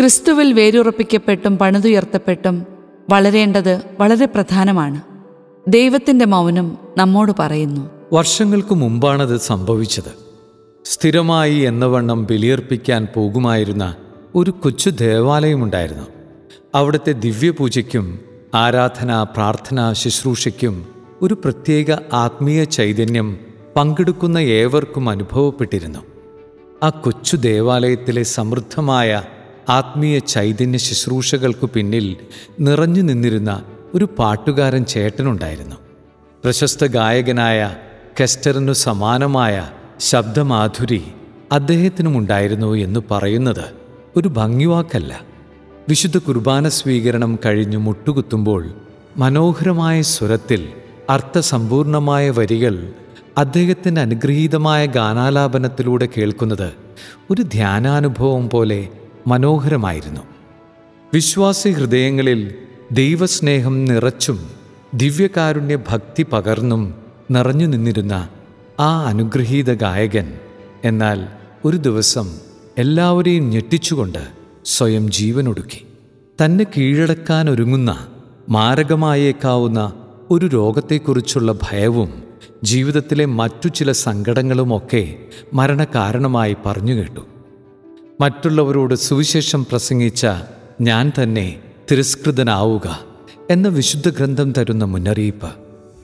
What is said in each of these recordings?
ക്രിസ്തുവിൽ വേരുറപ്പിക്കപ്പെട്ടും പണിതുയർത്തപ്പെട്ടും വളരേണ്ടത് വളരെ പ്രധാനമാണ്. ദൈവത്തിന്റെ മൗനം നമ്മോട് പറയുന്നു. വർഷങ്ങൾക്ക് മുമ്പാണത് സംഭവിച്ചത്. സ്ഥിരമായി എന്നവണ്ണം ബലിയർപ്പിക്കാൻ പോകുമായിരുന്ന ഒരു കൊച്ചു ദേവാലയമുണ്ടായിരുന്നു. അവിടുത്തെ ദിവ്യപൂജയ്ക്കും ആരാധന പ്രാർത്ഥന ശുശ്രൂഷയ്ക്കും ഒരു പ്രത്യേക ആത്മീയ ചൈതന്യം പങ്കെടുക്കുന്ന ഏവർക്കും അനുഭവപ്പെട്ടിരുന്നു. ആ കൊച്ചു ദേവാലയത്തിലെ സമൃദ്ധമായ ആത്മീയ ചൈതന്യ ശുശ്രൂഷകൾക്കു പിന്നിൽ നിറഞ്ഞു നിന്നിരുന്ന ഒരു പാട്ടുകാരൻ ചേട്ടനുണ്ടായിരുന്നു. പ്രശസ്ത ഗായകനായ കെസ്റ്ററിനു സമാനമായ ശബ്ദമാധുരി അദ്ദേഹത്തിനുമുണ്ടായിരുന്നു എന്ന് പറയുന്നത് ഒരു ഭംഗിവാക്കല്ല. വിശുദ്ധ കുർബാന സ്വീകരണം കഴിഞ്ഞു മുട്ടുകുത്തുമ്പോൾ മനോഹരമായ സ്വരത്തിൽ അർത്ഥസമ്പൂർണമായ വരികൾ അദ്ദേഹത്തിന്റെ അനുഗ്രഹീതമായ ഗാനാലാപനത്തിലൂടെ കേൾക്കുന്നത് ഒരു ധ്യാനാനുഭവം പോലെ മനോഹരമായിരുന്നു. വിശ്വാസി ഹൃദയങ്ങളിൽ ദൈവസ്നേഹം നിറച്ചും ദിവ്യകാരുണ്യ ഭക്തി പകർന്നും നിറഞ്ഞു നിന്നിരുന്ന ആ അനുഗ്രഹീത ഗായകൻ എന്നാൽ ഒരു ദിവസം എല്ലാവരെയും ഞെട്ടിച്ചുകൊണ്ട് സ്വയം ജീവനൊടുക്കി. തന്നെ കീഴടക്കാൻ ഒരുങ്ങുന്ന മാരകമായേക്കാവുന്ന ഒരു രോഗത്തെക്കുറിച്ചുള്ള ഭയവും ജീവിതത്തിലെ മറ്റു ചില സങ്കടങ്ങളുമൊക്കെ മരണകാരണമായി പറഞ്ഞു കേട്ടു. മറ്റുള്ളവരോട് സുവിശേഷം പ്രസംഗിച്ച ഞാൻ തന്നെ തിരസ്കൃതനാവുക എന്ന വിശുദ്ധ ഗ്രന്ഥം തരുന്ന മുന്നറിയിപ്പ്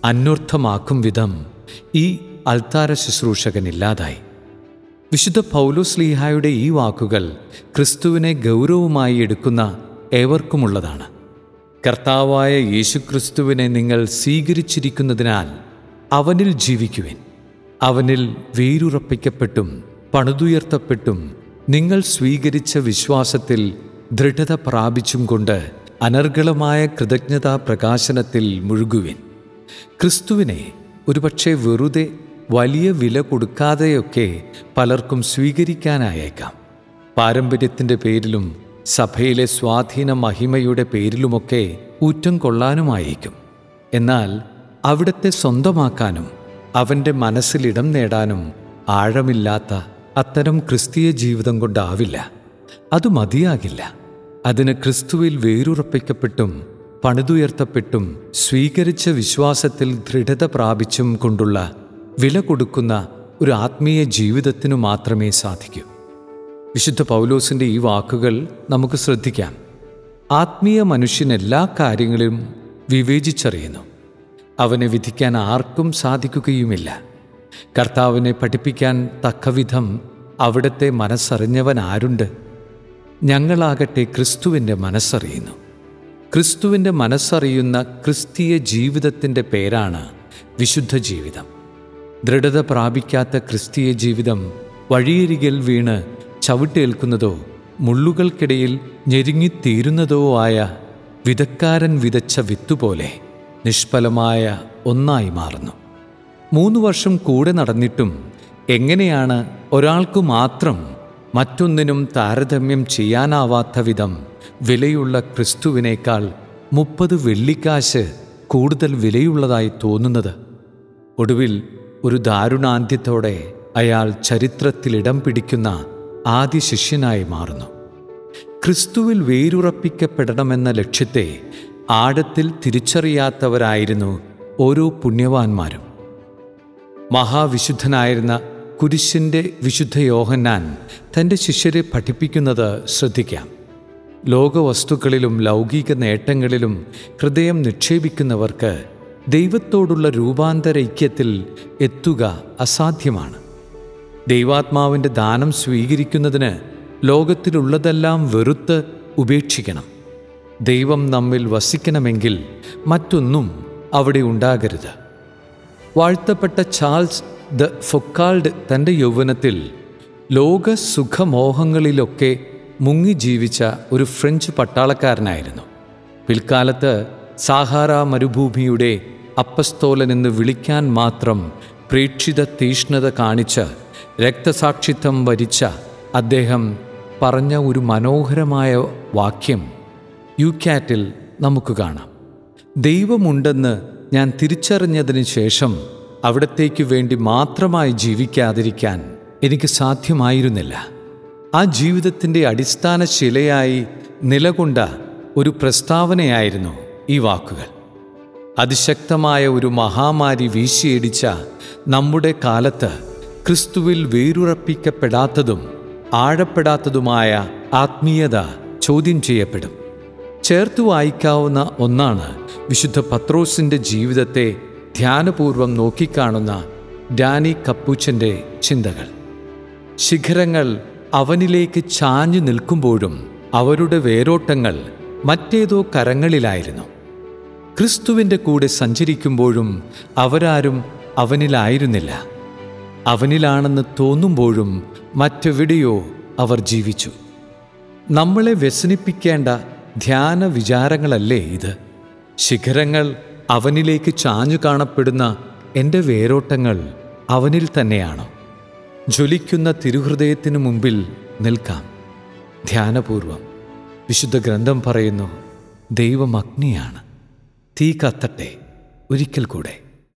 അന്വർത്ഥമാക്കും വിധം ഈ അൽത്താര ശുശ്രൂഷകനില്ലാതായി. വിശുദ്ധ പൗലോസ് ലീഹായുടെ ഈ വാക്കുകൾ ക്രിസ്തുവിനെ ഗൗരവമായി എടുക്കുന്ന ഏവർക്കുമുള്ളതാണ്. കർത്താവായ യേശുക്രിസ്തുവിനെ നിങ്ങൾ സ്വീകരിച്ചിരിക്കുന്നതിനാൽ അവനിൽ ജീവിക്കുവിൻ. അവനിൽ വേരുറപ്പിക്കപ്പെട്ടും പണിതുയർത്തപ്പെട്ടും നിങ്ങൾ സ്വീകരിച്ച വിശ്വാസത്തിൽ ദൃഢത പ്രാപിച്ചും കൊണ്ട് അനർഗളമായ കൃതജ്ഞതാ പ്രകാശനത്തിൽ മുഴുകുവിൻ. ക്രിസ്തുവിനെ ഒരുപക്ഷെ വെറുതെ വലിയ വില കൊടുക്കാതെയൊക്കെ പലർക്കും സ്വീകരിക്കാനായേക്കാം. പാരമ്പര്യത്തിന്റെ പേരിലും സഭയിലെ സ്വാധീന മഹിമയുടെ പേരിലുമൊക്കെ ഊറ്റം കൊള്ളാനുമായേക്കും. എന്നാൽ അവിടത്തെ സ്വന്തമാക്കാനും അവന്റെ മനസ്സിലിടം നേടാനും ആഴമില്ലാത്ത അത്തരം ക്രിസ്തീയ ജീവിതം കൊണ്ടാവില്ല. അത് മതിയാകില്ല. അതിന് ക്രിസ്തുവിൽ വേരുറപ്പിക്കപ്പെട്ടും പണിതുയർത്തപ്പെട്ടും സ്വീകരിച്ച വിശ്വാസത്തിൽ ദൃഢത പ്രാപിച്ചും കൊണ്ടുള്ള വില കൊടുക്കുന്ന ഒരു ആത്മീയ ജീവിതത്തിനു മാത്രമേ സാധിക്കൂ. വിശുദ്ധ പൗലോസിന്റെ ഈ വാക്കുകൾ നമുക്ക് ശ്രദ്ധിക്കാം. ആത്മീയ മനുഷ്യൻ എല്ലാ കാര്യങ്ങളും വിവേചിച്ചറിയുന്നു. അവനെ വിധിക്കാൻ ആർക്കും സാധിക്കുകയുമില്ല. കർത്താവിനെ പഠിപ്പിക്കാൻ തക്കവിധം അവിടുത്തെ മനസ്സറിഞ്ഞവൻ ആരുണ്ട് ഞങ്ങളാകട്ടെ ക്രിസ്തുവിന്റെ മനസ്സറിയുന്നു. ക്രിസ്തുവിന്റെ മനസ്സറിയുന്ന ക്രിസ്തീയ ജീവിതത്തിന്റെ പേരാണ് വിശുദ്ധ ജീവിതം ദൃഢത പ്രാപിക്കാത്ത ക്രിസ്തീയ ജീവിതം വഴിയരികിൽ വീണ് ചവിട്ടേൽക്കുന്നതോ മുള്ളുകൾക്കിടയിൽ ഞെരുങ്ങിത്തീരുന്നതോ ആയ വിതക്കാരൻ വിതച്ച വിത്തുപോലെ നിഷ്ഫലമായ ഒന്നായി മാറുന്നു. മൂന്ന് വർഷം കൂടെ നടന്നിട്ടും എങ്ങനെയാണ് ഒരാൾക്കു മാത്രം മറ്റൊന്നിനും താരതമ്യം ചെയ്യാനാവാത്ത വിധം വിലയുള്ള ക്രിസ്തുവിനേക്കാൾ മുപ്പത് വെള്ളിക്കാശ് കൂടുതൽ വിലയുള്ളതായി തോന്നുന്നത്? ഒടുവിൽ ഒരു ദാരുണാന്ത്യത്തോടെ അയാൾ ചരിത്രത്തിൽ ഇടം പിടിക്കുന്ന ആദ്യ ശിഷ്യനായി മാറുന്നു. ക്രിസ്തുവിൽ വേരുറപ്പിക്കപ്പെടണമെന്ന ലക്ഷ്യത്തെ ആഴത്തിൽ തിരിച്ചറിയാത്തവരായിരുന്നു ഓരോ പുണ്യവാന്മാരും. മഹാവിശുദ്ധനായിരുന്ന കുരിശിന്റെ വിശുദ്ധ യോഹന്നാൻ തന്റെ ശിഷ്യരെ പഠിപ്പിക്കുന്നത് ശ്രദ്ധിക്കാം. ലോകവസ്തുക്കളിലും ലൗകിക നേട്ടങ്ങളിലും ഹൃദയം നിക്ഷേപിക്കുന്നവർക്ക് ദൈവത്തോടുള്ള രൂപാന്തരൈക്യത്തിൽ എത്തുക അസാധ്യമാണ്. ദൈവാത്മാവിന്റെ ദാനം സ്വീകരിക്കുന്നതിന് ലോകത്തിലുള്ളതെല്ലാം വെറുത്ത് ഉപേക്ഷിക്കണം. ദൈവം നമ്മിൽ വസിക്കണമെങ്കിൽ മറ്റൊന്നും അവിടെ ഉണ്ടാകരുത്. വാഴ്ത്തപ്പെട്ട ചാൾസ് ദ ഫൊക്കാൾഡ് തന്റെ യൗവനത്തിൽ ലോക സുഖമോഹങ്ങളിലൊക്കെ മുങ്ങി ജീവിച്ച ഒരു ഫ്രഞ്ച് പട്ടാളക്കാരനായിരുന്നു. പിൽക്കാലത്ത് സാഹാറ മരുഭൂമിയുടെ അപ്പസ്തോലനെന്ന് വിളിക്കാൻ മാത്രം പ്രേക്ഷിത തീഷ്ണത കാണിച്ച് രക്തസാക്ഷിത്വം വരിച്ച അദ്ദേഹം പറഞ്ഞ ഒരു മനോഹരമായ വാക്യം യു ക്യാറ്റിൽ നമുക്ക് കാണാം. ദൈവമുണ്ടെന്ന് ഞാൻ തിരിച്ചറിഞ്ഞതിന് ശേഷം അവിടത്തേക്ക് വേണ്ടി മാത്രമായി ജീവിക്കാതിരിക്കാൻ എനിക്ക് സാധ്യമായിരുന്നില്ല. ആ ജീവിതത്തിന്റെ അടിസ്ഥാന ശിലയായി നിലകൊണ്ട ഒരു പ്രസ്താവനയായിരുന്നു ഈ വാക്കുകൾ. അതിശക്തമായ ഒരു മഹാമാരി വീശിയടിച്ച നമ്മുടെ കാലത്ത് ക്രിസ്തുവിൽ വേരുറപ്പിക്കപ്പെടാത്തതും ആഴപ്പെടാത്തതുമായ ആത്മീയത ചോദ്യം ചെയ്യപ്പെടും. ചേർത്ത് വായിക്കാവുന്ന ഒന്നാണ് വിശുദ്ധ പത്രോസിന്റെ ജീവിതത്തെ ധ്യാനപൂർവം നോക്കിക്കാണുന്ന ഡാനി കപ്പൂച്ചന്റെ ചിന്തകൾ. ശിഖരങ്ങൾ അവനിലേക്ക് ചാഞ്ഞു നിൽക്കുമ്പോഴും അവരുടെ വേരോട്ടങ്ങൾ മറ്റേതോ കരങ്ങളിലായിരുന്നു. ക്രിസ്തുവിന്റെ കൂടെ സഞ്ചരിക്കുമ്പോഴും അവരാരും അവനിലായിരുന്നില്ല. അവനിലാണെന്ന് തോന്നുമ്പോഴും മറ്റെവിടെയോ അവർ ജീവിച്ചു. നമ്മളെ വ്യസനിപ്പിക്കേണ്ട ധ്യാന വിചാരങ്ങളല്ലേ ഇത്? ശിഖരങ്ങൾ അവനിലേക്ക് ചാഞ്ഞു കാണപ്പെടുന്ന എന്റെ വേരോട്ടങ്ങൾ അവനിൽ തന്നെയാണോ? ജ്വലിക്കുന്ന തിരുഹൃദയത്തിനു മുമ്പിൽ നിൽക്കാം. ധ്യാനപൂർവം. വിശുദ്ധ ഗ്രന്ഥം പറയുന്നു ദൈവം അഗ്നിയാണ് തീ കത്തട്ടെ ഒരിക്കൽ കൂടെ.